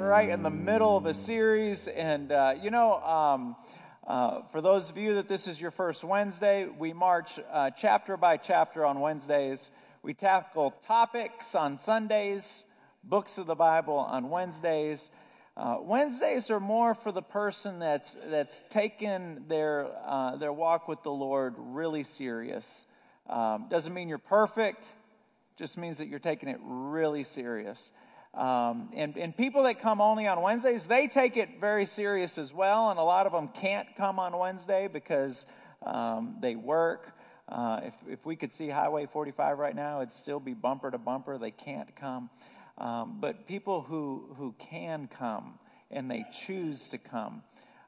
right in the middle of a series. And, uh, you know, um, uh, for those of you that this is your first Wednesday, we march uh, chapter by chapter on Wednesdays. We tackle topics on Sundays, books of the Bible on Wednesdays. Uh, Wednesdays are more for the person that's that's taken their uh, their walk with the Lord really serious. Um, doesn't mean you're perfect, just means that you're taking it really serious. Um, and, and people that come only on Wednesdays, they take it very serious as well. And a lot of them can't come on Wednesday because um, they work. Uh, if, if we could see Highway 45 right now, it'd still be bumper to bumper. They can't come. Um, but people who, who can come and they choose to come,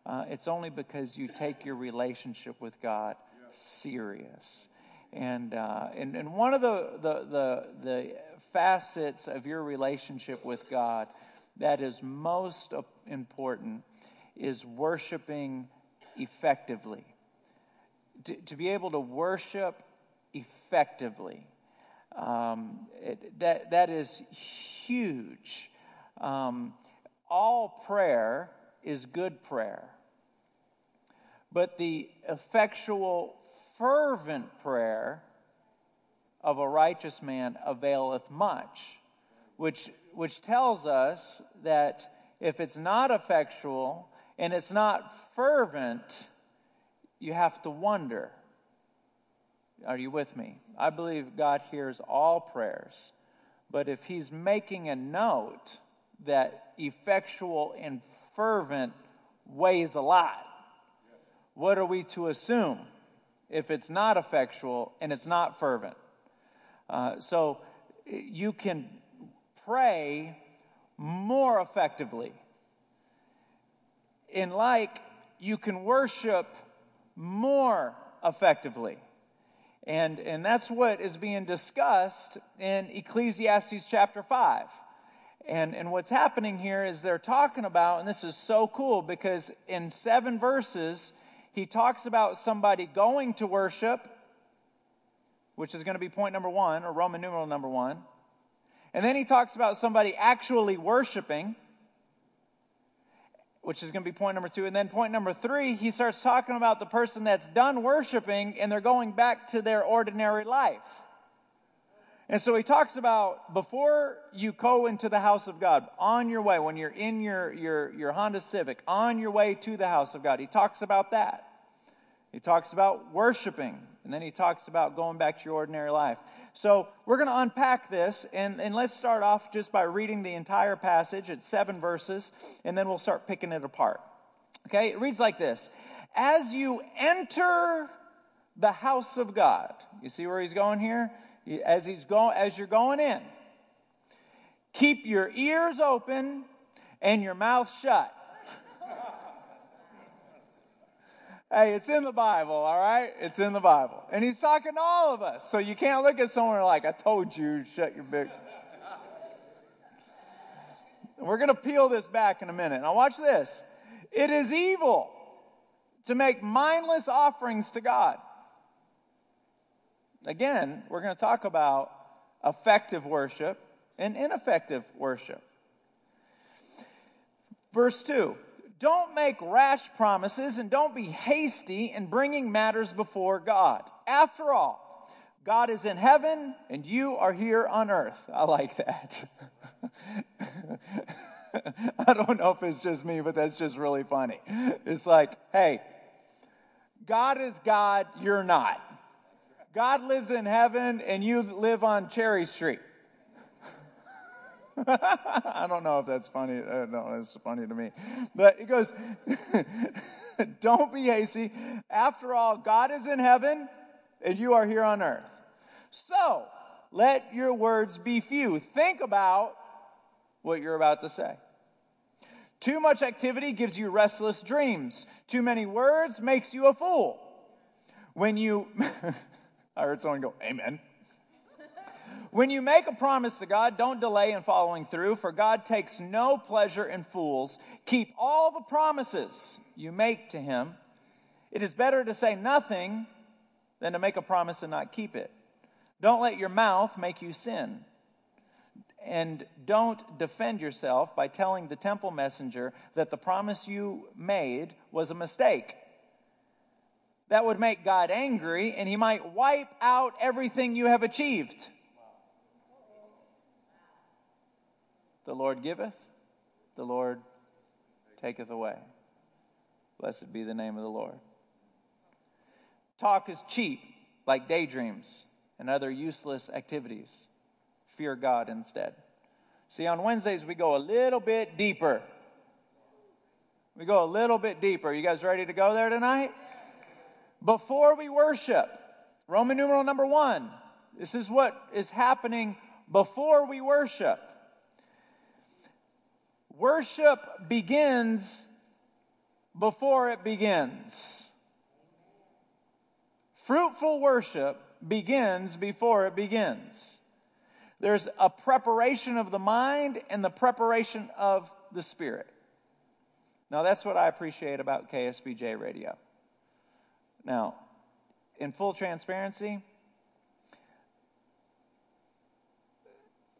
uh, it's only because you take your relationship with God serious. And, uh, and, and one of the, the, the, the facets of your relationship with God that is most important is worshiping effectively. To, to be able to worship effectively, um, it, that, that is huge. Um, all prayer is good prayer, but the effectual, fervent prayer of a righteous man availeth much, which, which tells us that if it's not effectual and it's not fervent, you have to wonder. Are you with me? I believe God hears all prayers. But if He's making a note that effectual and fervent weighs a lot, what are we to assume if it's not effectual and it's not fervent? Uh, so you can pray more effectively. In like, you can worship more effectively. And, and that's what is being discussed in Ecclesiastes chapter 5. And, and what's happening here is they're talking about, and this is so cool because in seven verses, he talks about somebody going to worship which is going to be point number one, or Roman numeral number one. And then he talks about somebody actually worshiping, which is going to be point number two. And then point number three, he starts talking about the person that's done worshiping and they're going back to their ordinary life. And so he talks about before you go into the house of God, on your way, when you're in your, your, your Honda Civic, on your way to the house of God, he talks about that. He talks about worshiping. And then he talks about going back to your ordinary life. So we're going to unpack this, and, and let's start off just by reading the entire passage. It's seven verses, and then we'll start picking it apart. Okay, it reads like this As you enter the house of God, you see where he's going here? As, he's going, as you're going in, keep your ears open and your mouth shut Hey, it's in the Bible, all right? It's in the Bible. And he's talking to all of us. So you can't look at someone like, I told you, shut your big. We're going to peel this back in a minute. Now, watch this. It is evil to make mindless offerings to God. Again, we're going to talk about effective worship and ineffective worship. Verse 2 don't make rash promises and don't be hasty in bringing matters before God. After all, God is in heaven and you are here on earth. I like that. I don't know if it's just me, but that's just really funny. It's like, hey, God is God, you're not. God lives in heaven and you live on Cherry Street. I don't know if that's funny. Uh, no, it's funny to me. But he goes, Don't be hasty. After all, God is in heaven and you are here on earth. So let your words be few. Think about what you're about to say. Too much activity gives you restless dreams. Too many words makes you a fool. When you, I heard someone go, Amen. When you make a promise to God, don't delay in following through, for God takes no pleasure in fools. Keep all the promises you make to Him. It is better to say nothing than to make a promise and not keep it. Don't let your mouth make you sin. and don't defend yourself by telling the temple messenger that the promise you made was a mistake. That would make God angry and he might wipe out everything you have achieved. The Lord giveth, the Lord taketh away. Blessed be the name of the Lord. Talk is cheap, like daydreams and other useless activities fear God instead. See, on Wednesdays, we go a little bit deeper. We go a little bit deeper. You guys ready to go there tonight? Before we worship, Roman numeral number one, this is what is happening before we worship. Worship begins before it begins. Fruitful worship begins before it begins. There's a preparation of the mind and the preparation of the spirit. Now, that's what I appreciate about KSBJ radio. Now, in full transparency,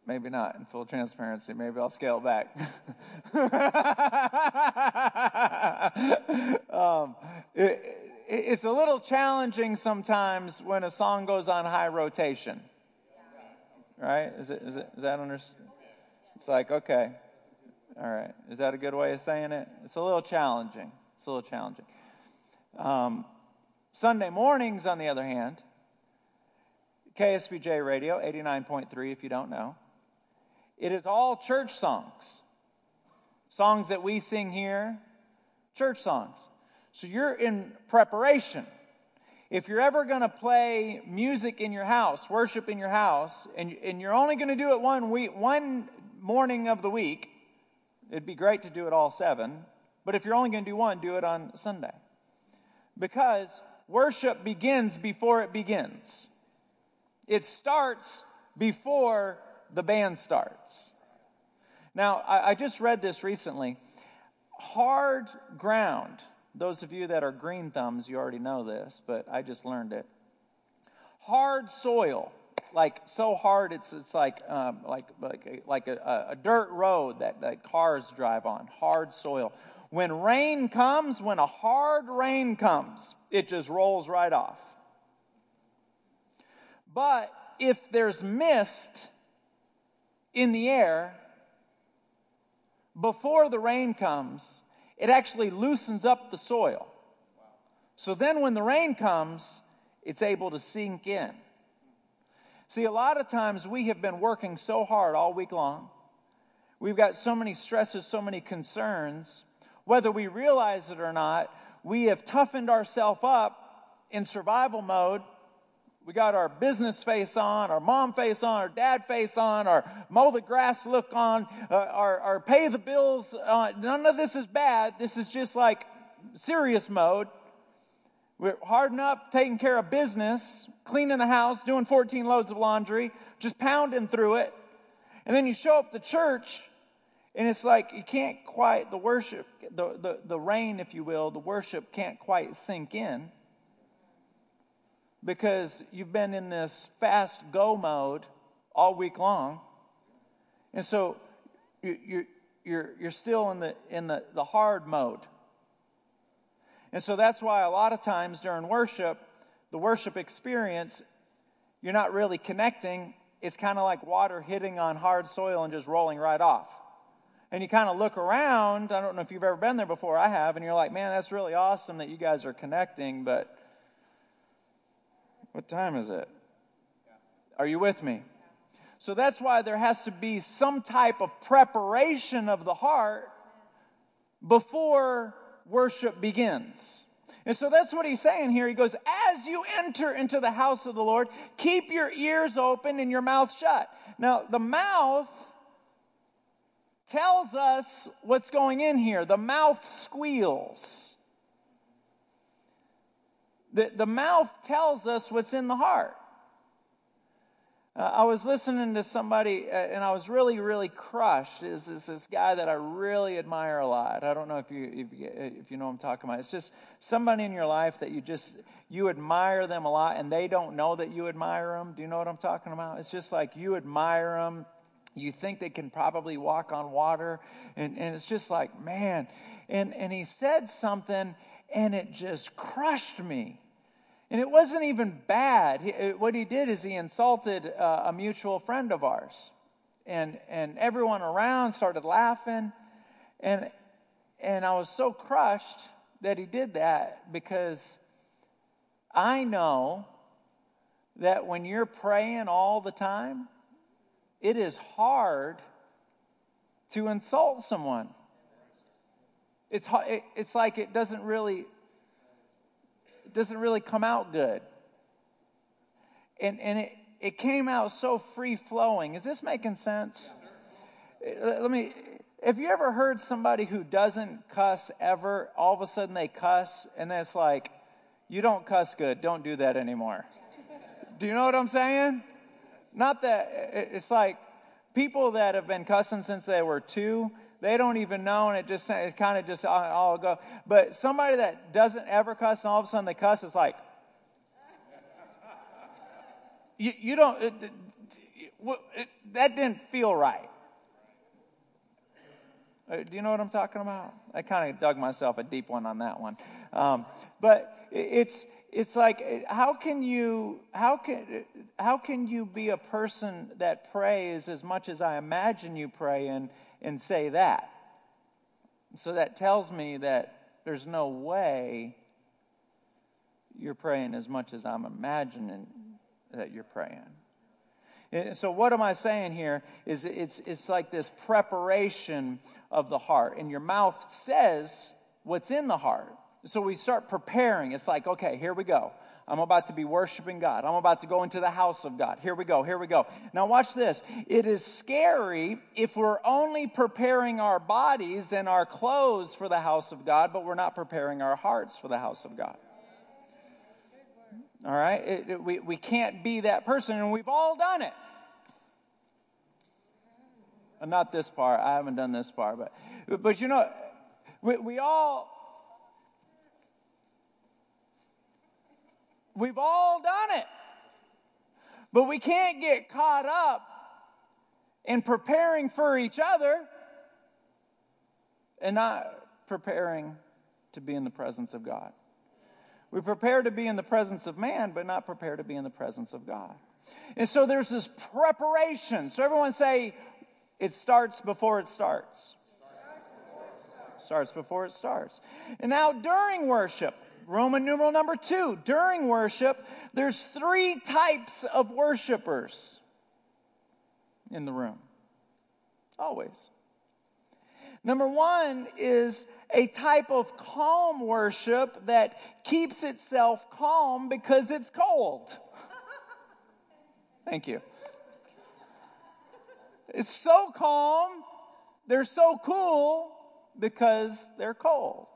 maybe not in full transparency, maybe I'll scale back. um, it, it's a little challenging sometimes when a song goes on high rotation right? Is, it, is, it, is that understood? It's like, okay, all right. Is that a good way of saying it? It's a little challenging. It's a little challenging. Um, Sunday mornings, on the other hand, KSBJ Radio, 89.3, if you don't know, it is all church songs. Songs that we sing here, church songs. So you're in preparation if you're ever going to play music in your house, worship in your house, and, and you're only going to do it one week, one morning of the week, it'd be great to do it all seven. But if you're only going to do one, do it on Sunday. Because worship begins before it begins. It starts before the band starts. Now, I, I just read this recently. Hard ground those of you that are green thumbs, you already know this, but I just learned it. Hard soil, like so hard it's it's like um, like like like a, a dirt road that, that cars drive on. Hard soil. When rain comes, when a hard rain comes, it just rolls right off. But if there's mist in the air before the rain comes, it actually loosens up the soil. So then when the rain comes, it's able to sink in. See, a lot of times we have been working so hard all week long. We've got so many stresses, so many concerns. Whether we realize it or not, we have toughened ourselves up in survival mode we got our business face on, our mom face on, our dad face on, our mow the grass look on, uh, our, our pay the bills. On. None of this is bad. This is just like serious mode. We're harding up, taking care of business, cleaning the house, doing 14 loads of laundry, just pounding through it. And then you show up to church, and it's like you can't quite, the worship, the, the, the rain, if you will, the worship can't quite sink in because you've been in this fast go mode all week long. And so you, you, you're, you're still in, the, in the, the hard mode. And so that's why a lot of times during worship, the worship experience, you're not really connecting. It's kind of like water hitting on hard soil and just rolling right off. And you kind of look around. I don't know if you've ever been there before. I have. And you're like, man, that's really awesome that you guys are connecting, but what time is it? Are you with me? So that's why there has to be some type of preparation of the heart before worship begins. And so that's what he's saying here. He goes, As you enter into the house of the Lord, keep your ears open and your mouth shut. Now, the mouth tells us what's going in here. The mouth squeals. The, the mouth tells us what's in the heart. Uh, I was listening to somebody uh, and I was really, really crushed. Is this, this guy that I really admire a lot? I don't know if you, if you if you know I'm talking about. It's just somebody in your life that you just you admire them a lot, and they don't know that you admire them. Do you know what I'm talking about? It's just like you admire them, You think they can probably walk on water. And, and it's just like, man. And, and he said something, and it just crushed me. And it wasn't even bad. He, what he did is he insulted uh, a mutual friend of ours. And, and everyone around started laughing. And, and I was so crushed that he did that because I know that when you're praying all the time, it is hard to insult someone. It's, it's like it doesn't really it doesn't really come out good. And, and it, it came out so free flowing. Is this making sense? Let me, have you ever heard somebody who doesn't cuss ever, all of a sudden they cuss, and then it's like, you don't cuss good, don't do that anymore. do you know what I'm saying? Not that, it's like people that have been cussing since they were two, they don't even know, and it just it kind of just all go. But somebody that doesn't ever cuss, and all of a sudden they cuss, it's like you, you don't. It, it, that didn't feel right. Uh, do you know what I'm talking about? I kind of dug myself a deep one on that one. Um, but it's it's like how can you how can how can you be a person that prays as much as I imagine you pray and and say that. So that tells me that there's no way you're praying as much as I'm imagining that you're praying. And so what am I saying here is it's, it's like this preparation of the heart. And your mouth says what's in the heart. So we start preparing. It's like, okay, here we go. I'm about to be worshiping God. I'm about to go into the house of God. Here we go. Here we go. Now, watch this. It is scary if we're only preparing our bodies and our clothes for the house of God, but we're not preparing our hearts for the house of God. All right? It, it, we, we can't be that person, and we've all done it. Uh, not this part. I haven't done this part, but, but you know, we, we all We've all done it. But we can't get caught up in preparing for each other and not preparing to be in the presence of God. We prepare to be in the presence of man, but not prepare to be in the presence of God. And so there's this preparation. So everyone say, it starts before it starts. Starts before it starts. And now during worship, Roman numeral number two, during worship, there's three types of worshipers in the room. Always. Number one is a type of calm worship that keeps itself calm because it's cold. Thank you. It's so calm, they're so cool because they're cold.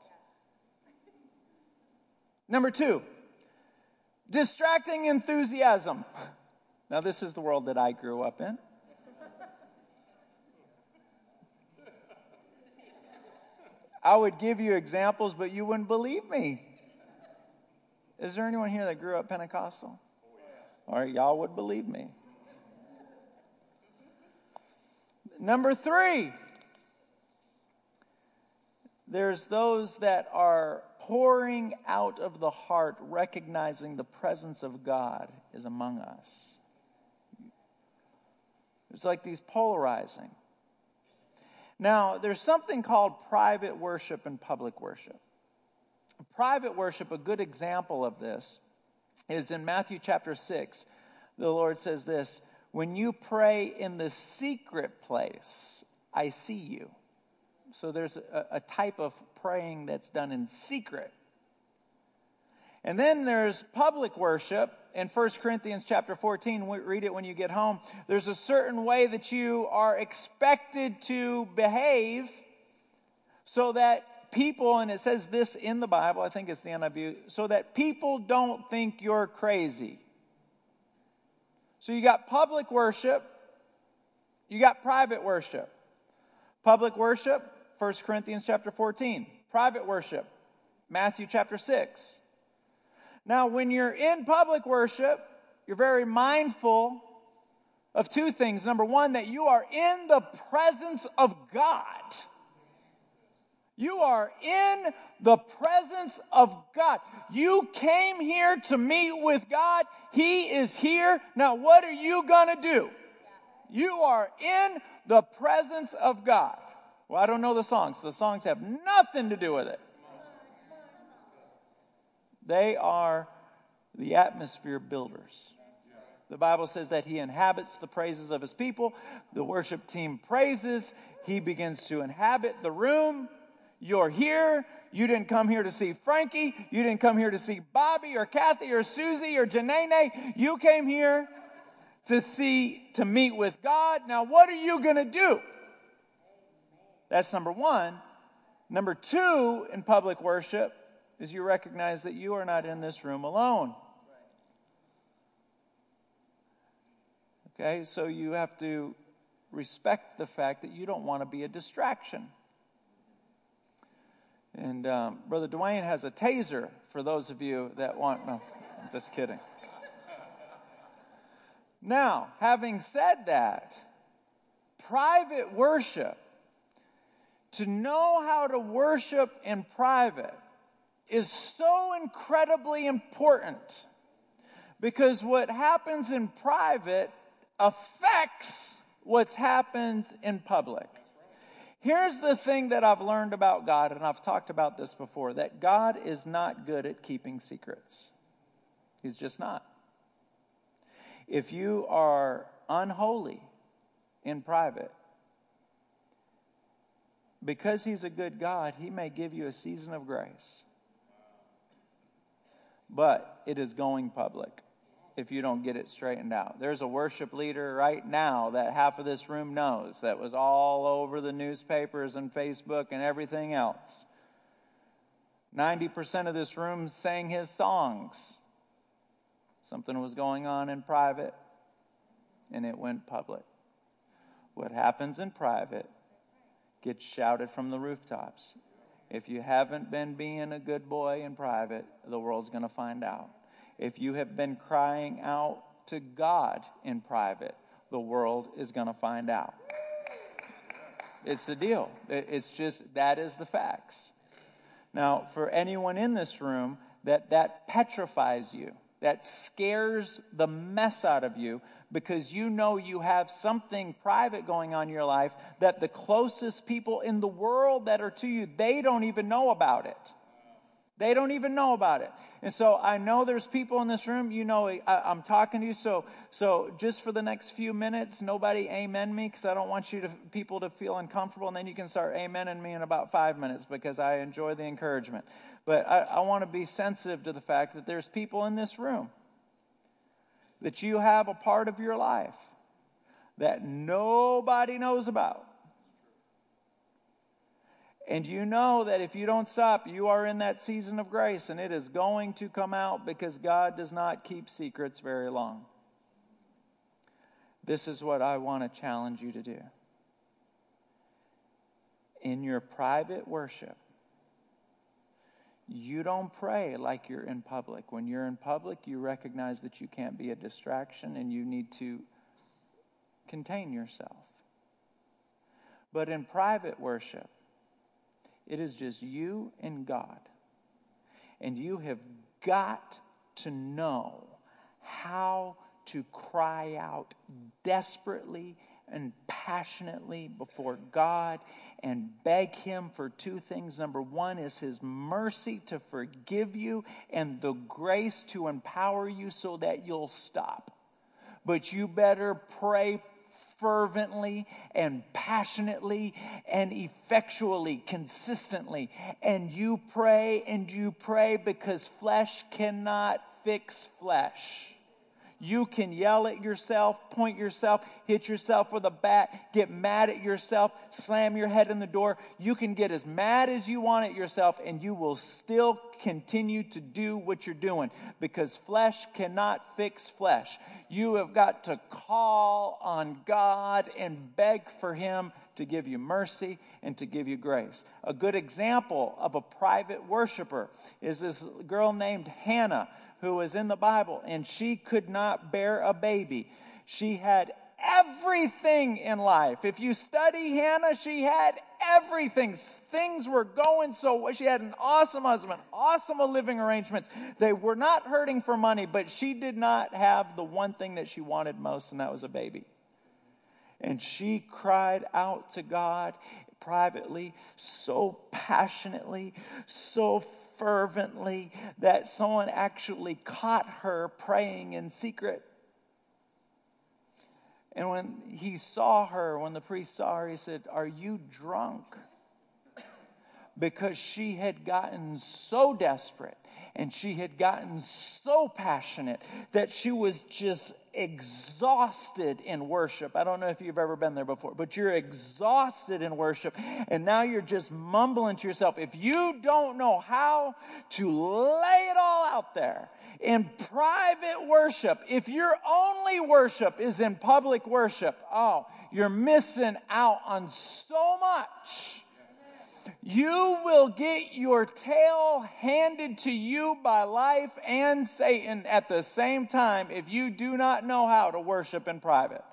Number two, distracting enthusiasm. Now, this is the world that I grew up in. I would give you examples, but you wouldn't believe me. Is there anyone here that grew up Pentecostal? Oh, All right, y'all would believe me. Number three, there's those that are pouring out of the heart, recognizing the presence of God is among us. It's like these polarizing. Now, there's something called private worship and public worship. Private worship, a good example of this, is in Matthew chapter 6. The Lord says this When you pray in the secret place, I see you. So there's a, a type of praying that's done in secret. And then there's public worship in 1 Corinthians chapter 14. Read it when you get home. There's a certain way that you are expected to behave so that people, and it says this in the Bible, I think it's the NIV, so that people don't think you're crazy. So you got public worship, you got private worship. Public worship, 1 Corinthians chapter 14. Private worship, Matthew chapter 6. Now, when you're in public worship, you're very mindful of two things. Number one, that you are in the presence of God. You are in the presence of God. You came here to meet with God. He is here. Now, what are you going to do? You are in the presence of God. Well, I don't know the songs. The songs have nothing to do with it. They are the atmosphere builders. The Bible says that he inhabits the praises of his people. The worship team praises. He begins to inhabit the room. You're here. You didn't come here to see Frankie. You didn't come here to see Bobby or Kathy or Susie or Janene. You came here to see, to meet with God. Now, what are you going to do? That's number one. Number two in public worship is you recognize that you are not in this room alone. Okay, so you have to respect the fact that you don't want to be a distraction. And um, Brother Dwayne has a taser for those of you that want. No, I'm just kidding. Now, having said that, private worship, to know how to worship in private, is so incredibly important because what happens in private affects what's happens in public. Here's the thing that I've learned about God, and I've talked about this before that God is not good at keeping secrets. He's just not. If you are unholy in private, because He's a good God, He may give you a season of grace. But it is going public if you don't get it straightened out. There's a worship leader right now that half of this room knows that was all over the newspapers and Facebook and everything else. 90% of this room sang his songs. Something was going on in private and it went public. What happens in private gets shouted from the rooftops. If you haven't been being a good boy in private, the world's going to find out. If you have been crying out to God in private, the world is going to find out. It's the deal. It's just that is the facts. Now, for anyone in this room that that petrifies you, that scares the mess out of you because you know you have something private going on in your life that the closest people in the world that are to you, they don't even know about it. They don't even know about it. And so I know there's people in this room, you know, I, am talking to you. So, so just for the next few minutes, nobody amen me because I don't want you to, people to feel uncomfortable. And then you can start amening me in about five minutes because I enjoy the encouragement. But I, I want to be sensitive to the fact that there's people in this room that you have a part of your life that nobody knows about. And you know that if you don't stop, you are in that season of grace and it is going to come out because God does not keep secrets very long. This is what I want to challenge you to do. In your private worship, you don't pray like you're in public. When you're in public, you recognize that you can't be a distraction and you need to contain yourself. But in private worship, it is just you and God. And you have got to know how to cry out desperately and passionately before God and beg Him for two things. Number one is His mercy to forgive you and the grace to empower you so that you'll stop. But you better pray fervently and passionately and effectually, consistently. And you pray and you pray because flesh cannot fix flesh. You can yell at yourself, point yourself, hit yourself with a bat, get mad at yourself, slam your head in the door. You can get as mad as you want at yourself, and you will still continue to do what you're doing because flesh cannot fix flesh. You have got to call on God and beg for Him to give you mercy and to give you grace. A good example of a private worshiper is this girl named Hannah who was in the Bible, and she could not bear a baby. She had everything in life. If you study Hannah, she had everything. Things were going so well. She had an awesome husband, awesome living arrangements. They were not hurting for money, but she did not have the one thing that she wanted most, and that was a baby. And she cried out to God privately, so passionately, so fervently that someone actually caught her praying in secret. And when he saw her, when the priest saw her, he said, Are you drunk? Because she had gotten so desperate and she had gotten so passionate that she was just exhausted in worship. I don't know if you've ever been there before, but you're exhausted in worship, and now you're just mumbling to yourself. If you don't know how to lay it all out there in private worship, if your only worship is in public worship, oh, you're missing out on so much. You will get your tail handed to you by life and Satan at the same time if you do not know how to worship in private.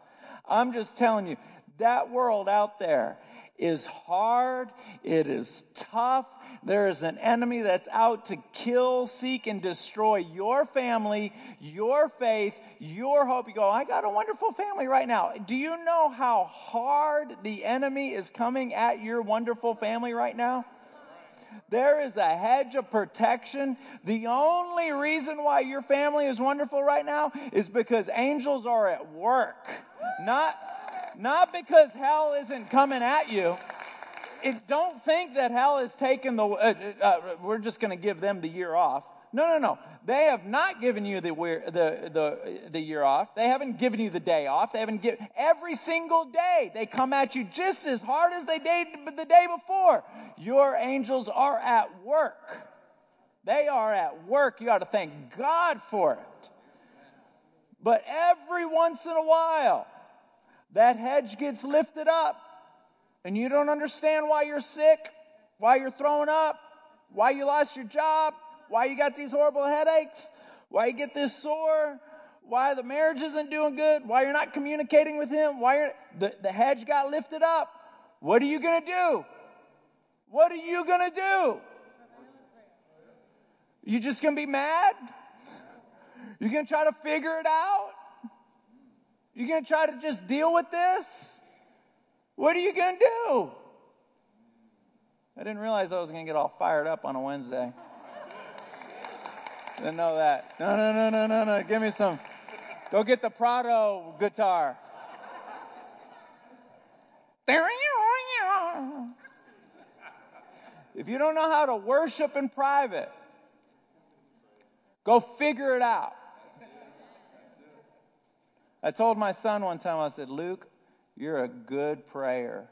I'm just telling you, that world out there is hard, it is tough. There is an enemy that's out to kill, seek, and destroy your family, your faith, your hope. You go, I got a wonderful family right now. Do you know how hard the enemy is coming at your wonderful family right now? There is a hedge of protection. The only reason why your family is wonderful right now is because angels are at work. Not, not because hell isn't coming at you it, don't think that hell has taken the, uh, uh, uh we're just going to give them the year off. No, no, no. They have not given you the, the, the, the year off. They haven't given you the day off. They haven't given, every single day they come at you just as hard as they did the day before. Your angels are at work. They are at work. You ought to thank God for it. But every once in a while, that hedge gets lifted up and you don't understand why you're sick, why you're throwing up, why you lost your job, why you got these horrible headaches, why you get this sore, why the marriage isn't doing good, why you're not communicating with him, why the, the hedge got lifted up. What are you going to do? What are you going to do? You just going to be mad? You're going to try to figure it out? You're going to try to just deal with this? What are you going to do? I didn't realize I was going to get all fired up on a Wednesday. Didn't know that. No, no, no, no, no, no. Give me some. Go get the Prado guitar. There you are. If you don't know how to worship in private, go figure it out. I told my son one time, I said, Luke, you're a good prayer.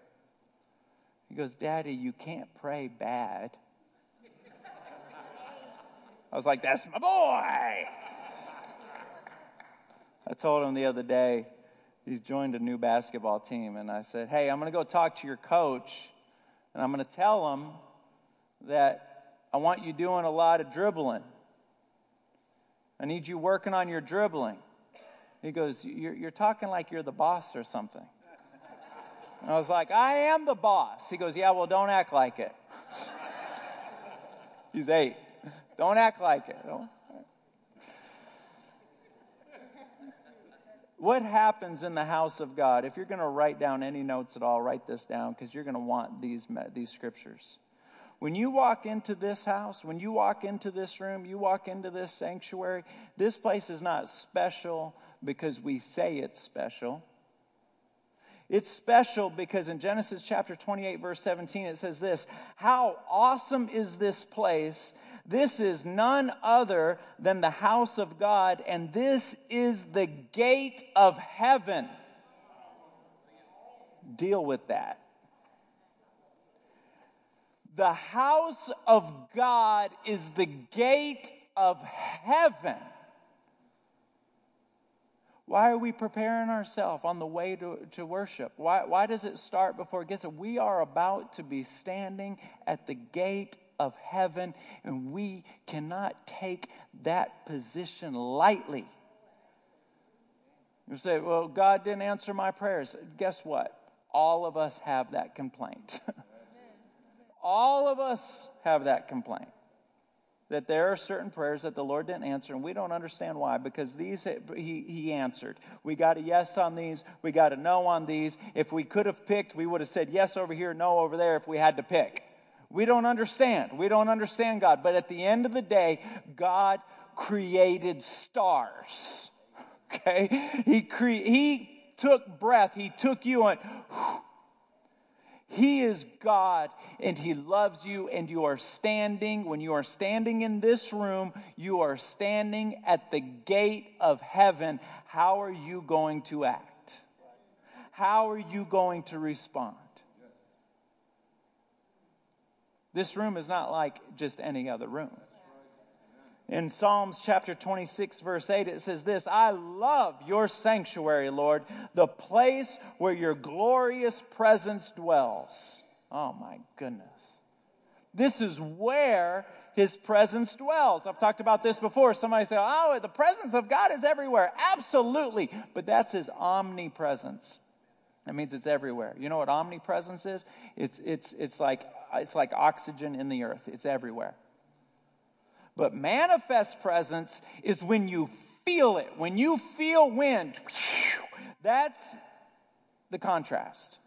He goes, Daddy, you can't pray bad. I was like, That's my boy. I told him the other day, he's joined a new basketball team, and I said, Hey, I'm going to go talk to your coach, and I'm going to tell him that I want you doing a lot of dribbling. I need you working on your dribbling. He goes, You're, you're talking like you're the boss or something. I was like, I am the boss. He goes, Yeah, well, don't act like it. He's eight. Don't act like it. What happens in the house of God? If you're going to write down any notes at all, write this down because you're going to want these, these scriptures. When you walk into this house, when you walk into this room, you walk into this sanctuary, this place is not special because we say it's special. It's special because in Genesis chapter 28, verse 17, it says this How awesome is this place! This is none other than the house of God, and this is the gate of heaven. Deal with that. The house of God is the gate of heaven. Why are we preparing ourselves on the way to, to worship? Why, why does it start before it gets there? We are about to be standing at the gate of heaven, and we cannot take that position lightly. You say, well, God didn't answer my prayers. Guess what? All of us have that complaint. All of us have that complaint that there are certain prayers that the Lord didn't answer, and we don't understand why, because these he, he answered. We got a yes on these, we got a no on these. If we could have picked, we would have said yes over here, no over there if we had to pick. We don't understand. We don't understand God. But at the end of the day, God created stars. Okay? He, cre- he took breath, He took you and he is God and He loves you, and you are standing, when you are standing in this room, you are standing at the gate of heaven. How are you going to act? How are you going to respond? This room is not like just any other room. In Psalms chapter 26, verse 8, it says this I love your sanctuary, Lord, the place where your glorious presence dwells. Oh my goodness. This is where his presence dwells. I've talked about this before. Somebody say, oh, the presence of God is everywhere. Absolutely. But that's his omnipresence. That means it's everywhere. You know what omnipresence is? It's, it's, it's, like, it's like oxygen in the earth, it's everywhere. But manifest presence is when you feel it. When you feel wind, that's the contrast.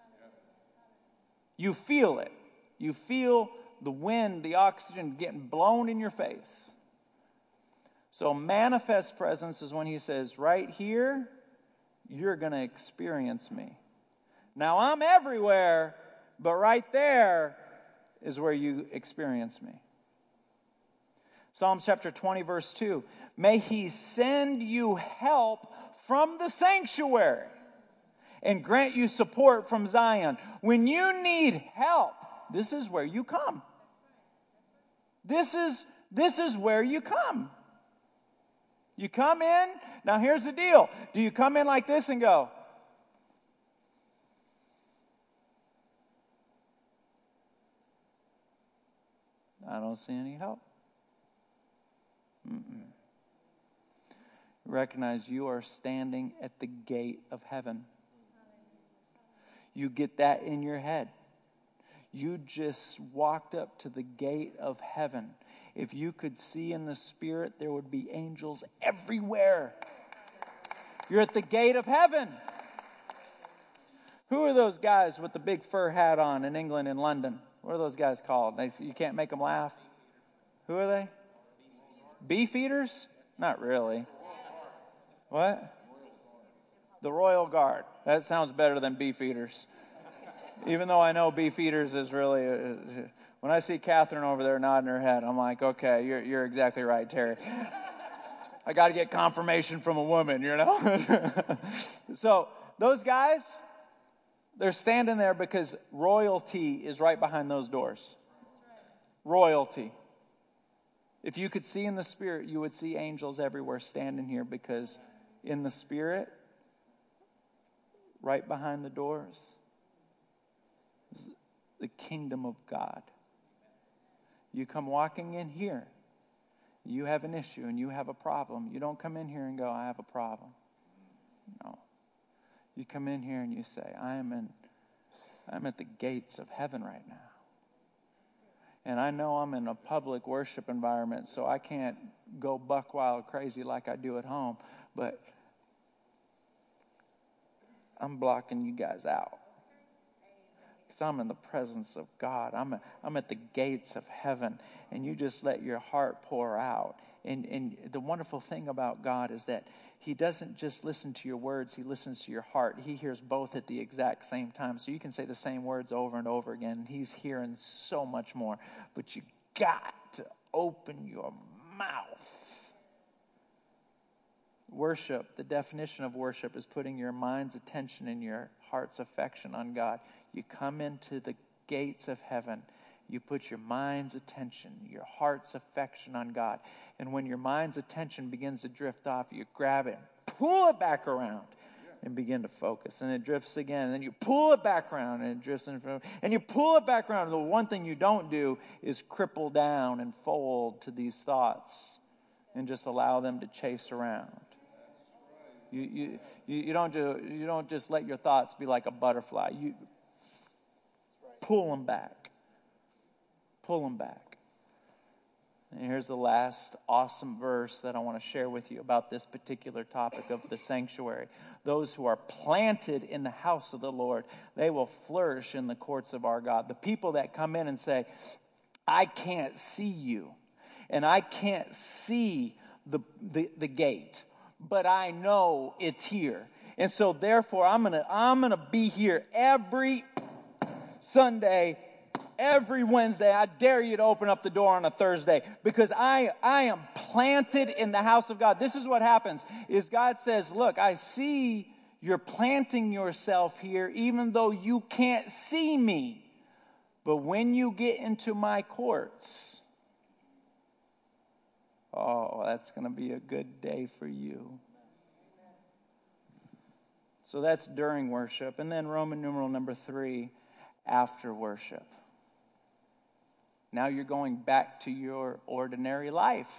You feel it. You feel the wind, the oxygen getting blown in your face. So, manifest presence is when he says, right here, you're going to experience me. Now, I'm everywhere, but right there is where you experience me. Psalms chapter 20, verse 2. May he send you help from the sanctuary and grant you support from Zion. When you need help, this is where you come. This is, this is where you come. You come in. Now, here's the deal do you come in like this and go, I don't see any help? Mm-mm. Recognize you are standing at the gate of heaven. You get that in your head. You just walked up to the gate of heaven. If you could see in the spirit, there would be angels everywhere. You're at the gate of heaven. Who are those guys with the big fur hat on in England and London? What are those guys called? They, you can't make them laugh. Who are they? Beef eaters? Not really. What? The Royal Guard. That sounds better than beef eaters. Even though I know beef eaters is really. When I see Catherine over there nodding her head, I'm like, okay, you're, you're exactly right, Terry. I got to get confirmation from a woman, you know? so, those guys, they're standing there because royalty is right behind those doors. Royalty. If you could see in the Spirit, you would see angels everywhere standing here because in the Spirit, right behind the doors, the kingdom of God. You come walking in here, you have an issue and you have a problem. You don't come in here and go, I have a problem. No. You come in here and you say, I am in I'm at the gates of heaven right now. And I know I'm in a public worship environment, so I can't go buck wild crazy like I do at home. But I'm blocking you guys out. Because I'm in the presence of God. I'm, a, I'm at the gates of heaven. And you just let your heart pour out. And, and the wonderful thing about God is that he doesn't just listen to your words, he listens to your heart. He hears both at the exact same time. So you can say the same words over and over again. He's hearing so much more. But you got to open your mouth. Worship, the definition of worship is putting your mind's attention and your heart's affection on God. You come into the gates of heaven you put your mind's attention, your heart's affection on God. And when your mind's attention begins to drift off, you grab it, pull it back around, and begin to focus. And it drifts again. And then you pull it back around, and it drifts in front. And you pull it back around. The one thing you don't do is cripple down and fold to these thoughts and just allow them to chase around. You, you, you, don't, do, you don't just let your thoughts be like a butterfly. You pull them back. Pull them back. And here's the last awesome verse that I want to share with you about this particular topic of the sanctuary. Those who are planted in the house of the Lord, they will flourish in the courts of our God. The people that come in and say, I can't see you, and I can't see the, the, the gate but I know it's here. And so therefore I'm to I'm to be here every Sunday, every Wednesday. I dare you to open up the door on a Thursday because I I am planted in the house of God. This is what happens is God says, "Look, I see you're planting yourself here even though you can't see me. But when you get into my courts, Oh, that's going to be a good day for you. So that's during worship. And then Roman numeral number three, after worship. Now you're going back to your ordinary life.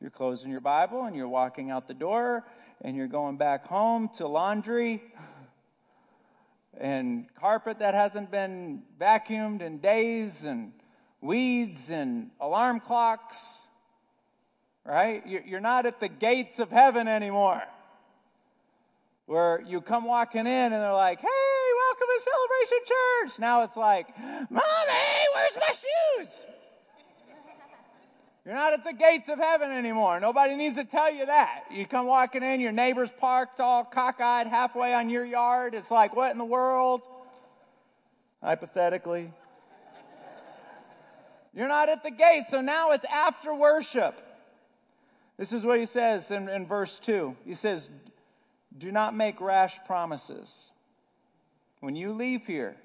You're closing your Bible and you're walking out the door and you're going back home to laundry and carpet that hasn't been vacuumed in days and weeds and alarm clocks right? You're not at the gates of heaven anymore. Where you come walking in and they're like, hey, welcome to Celebration Church. Now it's like, Mommy, where's my shoes? You're not at the gates of heaven anymore. Nobody needs to tell you that. You come walking in, your neighbor's parked all cockeyed halfway on your yard. It's like, what in the world? Hypothetically. You're not at the gate, so now it's after worship. This is what he says in, in verse 2. He says, Do not make rash promises. When you leave here,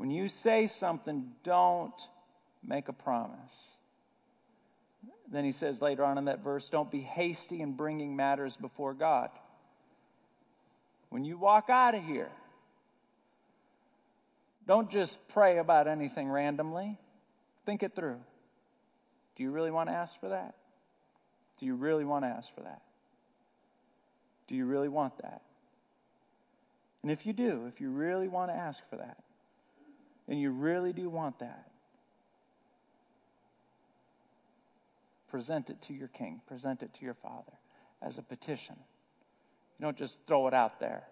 when you say something, don't make a promise. Then he says later on in that verse, Don't be hasty in bringing matters before God. When you walk out of here, don't just pray about anything randomly. Think it through. Do you really want to ask for that? Do you really want to ask for that? Do you really want that? And if you do, if you really want to ask for that, and you really do want that, present it to your king, present it to your father as a petition. You don't just throw it out there.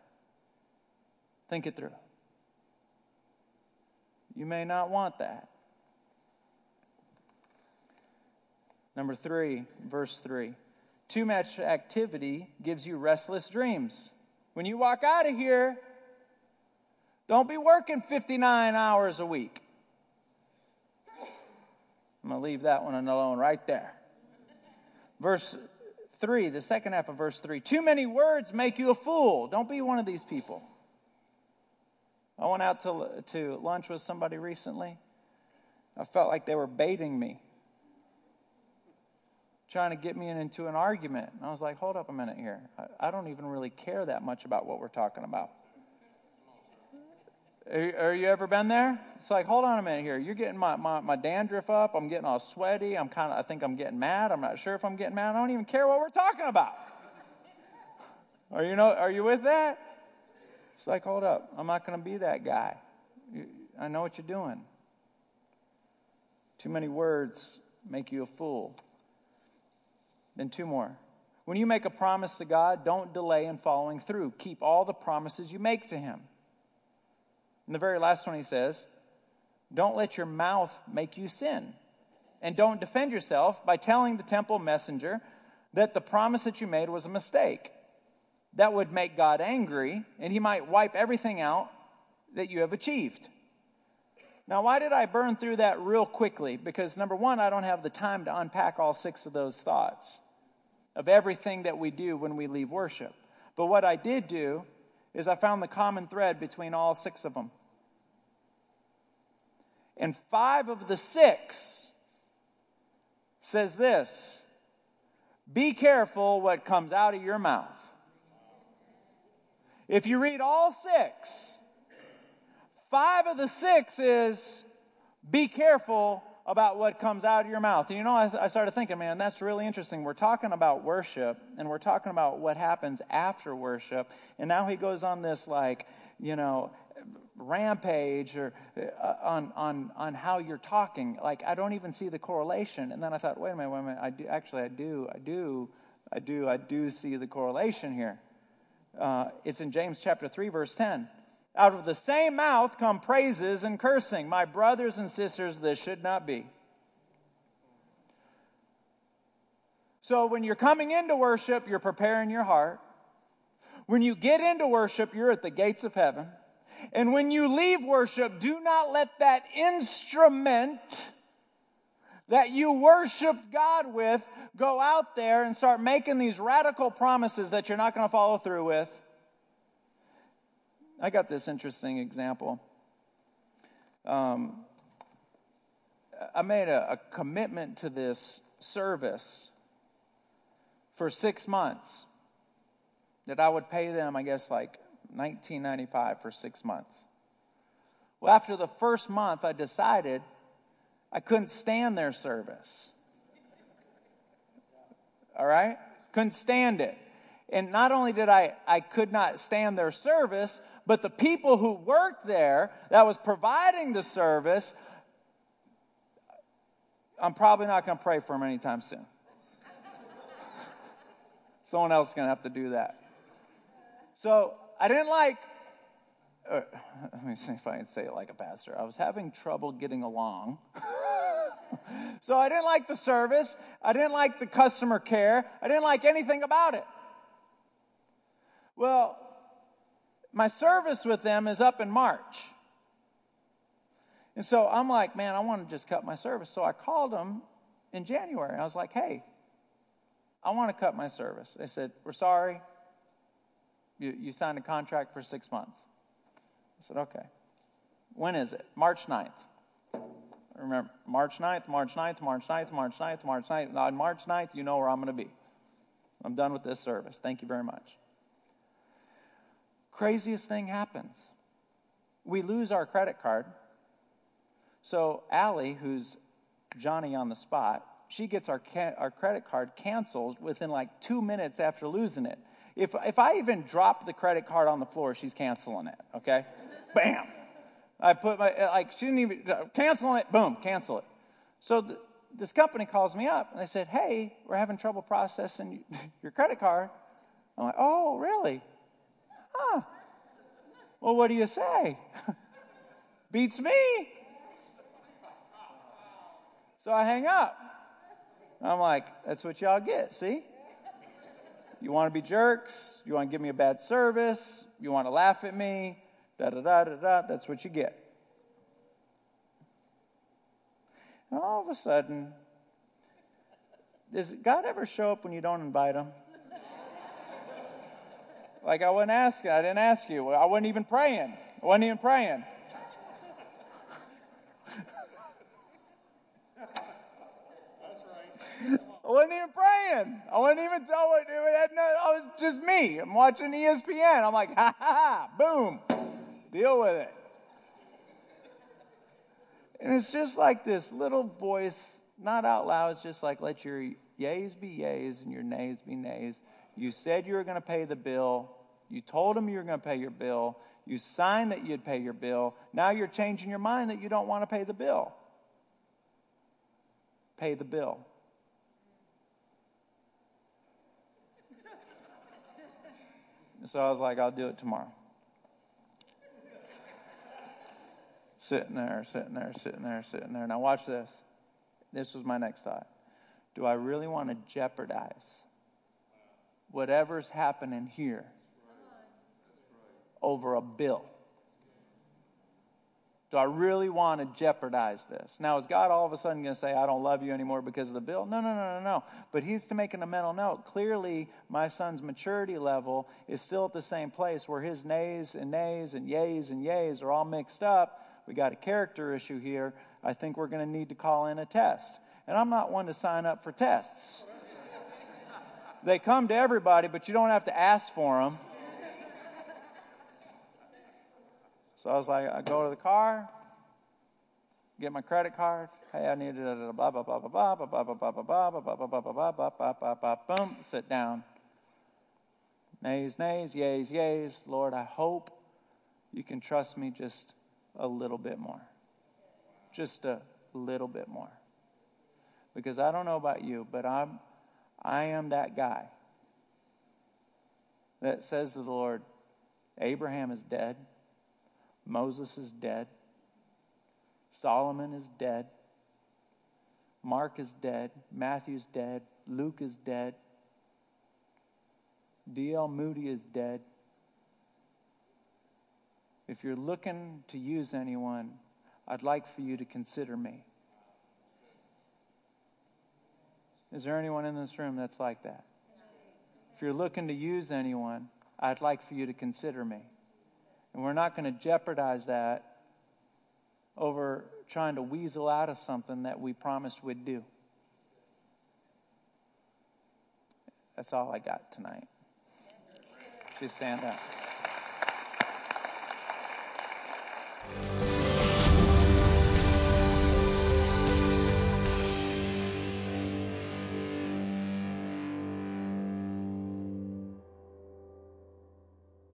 Think it through. You may not want that. Number three, verse three. Too much activity gives you restless dreams. When you walk out of here, don't be working 59 hours a week. I'm going to leave that one alone right there. Verse 3, the second half of verse 3. Too many words make you a fool. Don't be one of these people. I went out to, to lunch with somebody recently. I felt like they were baiting me trying to get me into an argument. And I was like, hold up a minute here. I, I don't even really care that much about what we're talking about. Are, you ever been there? It's like, hold on a minute here. You're getting my, my, my dandruff up. I'm getting all sweaty. I'm kind of, I think I'm getting mad. I'm not sure if I'm getting mad. I don't even care what we're talking about. Are you know, are you with that? It's like, hold up. I'm not going to be that guy. I know what you're doing. Too many words make you a fool. Then two more. When you make a promise to God, don't delay in following through. Keep all the promises you make to Him. And the very last one he says, don't let your mouth make you sin. And don't defend yourself by telling the temple messenger that the promise that you made was a mistake. That would make God angry, and he might wipe everything out that you have achieved. Now, why did I burn through that real quickly? Because number one, I don't have the time to unpack all six of those thoughts of everything that we do when we leave worship. But what I did do is I found the common thread between all six of them. And five of the six says this Be careful what comes out of your mouth. If you read all six, five of the six is be careful about what comes out of your mouth. And you know, I, I started thinking, man, that's really interesting. We're talking about worship and we're talking about what happens after worship. And now he goes on this, like, you know, rampage or uh, on, on, on how you're talking. Like, I don't even see the correlation. And then I thought, wait a minute, wait a minute. I do, actually, I do, I do, I do, I do see the correlation here. Uh, it's in James chapter 3, verse 10. Out of the same mouth come praises and cursing. My brothers and sisters, this should not be. So when you're coming into worship, you're preparing your heart. When you get into worship, you're at the gates of heaven. And when you leave worship, do not let that instrument that you worshiped God with go out there and start making these radical promises that you're not going to follow through with I got this interesting example. Um, I made a, a commitment to this service for six months that I would pay them, I guess, like 1995 for six months. Well, after the first month, I decided I couldn't stand their service. All right? Couldn't stand it. And not only did I, I could not stand their service, but the people who worked there that was providing the service, I'm probably not going to pray for them anytime soon. Someone else is going to have to do that. So I didn't like, uh, let me see if I can say it like a pastor. I was having trouble getting along. so I didn't like the service. I didn't like the customer care. I didn't like anything about it. Well, my service with them is up in March. And so I'm like, man, I want to just cut my service. So I called them in January. I was like, hey, I want to cut my service. They said, we're sorry. You, you signed a contract for six months. I said, okay. When is it? March 9th. Remember, March 9th, March 9th, March 9th, March 9th, March 9th. On March 9th, you know where I'm going to be. I'm done with this service. Thank you very much craziest thing happens. We lose our credit card. So Allie, who's Johnny on the spot, she gets our, ca- our credit card canceled within like two minutes after losing it. If, if I even drop the credit card on the floor, she's canceling it, okay? Bam. I put my, like, she didn't even, canceling it, boom, cancel it. So the, this company calls me up and they said, hey, we're having trouble processing your credit card. I'm like, oh, really? Huh. Well, what do you say? Beats me. So I hang up. I'm like, that's what y'all get, see? You want to be jerks? You want to give me a bad service? You want to laugh at me? Da da da da da. That's what you get. And all of a sudden, does God ever show up when you don't invite him? Like I wasn't asking. I didn't ask you. I wasn't even praying. I wasn't even praying. That's right. I wasn't even praying. I wasn't even telling it. I was just me. I'm watching ESPN. I'm like, ha ha ha, boom. Deal with it. And it's just like this little voice, not out loud, it's just like, let your yays be yays and your nays be nays. You said you were going to pay the bill. You told them you were going to pay your bill. You signed that you'd pay your bill. Now you're changing your mind that you don't want to pay the bill. Pay the bill. So I was like, I'll do it tomorrow. sitting there, sitting there, sitting there, sitting there. Now, watch this. This was my next thought. Do I really want to jeopardize whatever's happening here over a bill? Do I really want to jeopardize this? Now, is God all of a sudden going to say, I don't love you anymore because of the bill? No, no, no, no, no. But he's to make a mental note. Clearly, my son's maturity level is still at the same place where his nays and nays and yays and yays are all mixed up. We got a character issue here. I think we're going to need to call in a test. And I'm not one to sign up for tests. they come to everybody, but you don't have to ask for them. So I was like, I go to the car, get my credit card, Hey, I need blah blah blah blah blah blah blah blah blah blah blah blah blah blah blah blah blah blah boom, sit down. Nays, nays, yays, yays. Lord, I hope you can trust me just a little bit more. Just a little bit more. Because I don't know about you, but I'm I am that guy that says to the Lord, Abraham is dead, Moses is dead, Solomon is dead, Mark is dead, Matthew's dead, Luke is dead, D.L. Moody is dead. If you're looking to use anyone, I'd like for you to consider me. Is there anyone in this room that's like that? If you're looking to use anyone, I'd like for you to consider me. And we're not going to jeopardize that over trying to weasel out of something that we promised we'd do. That's all I got tonight. Just stand up.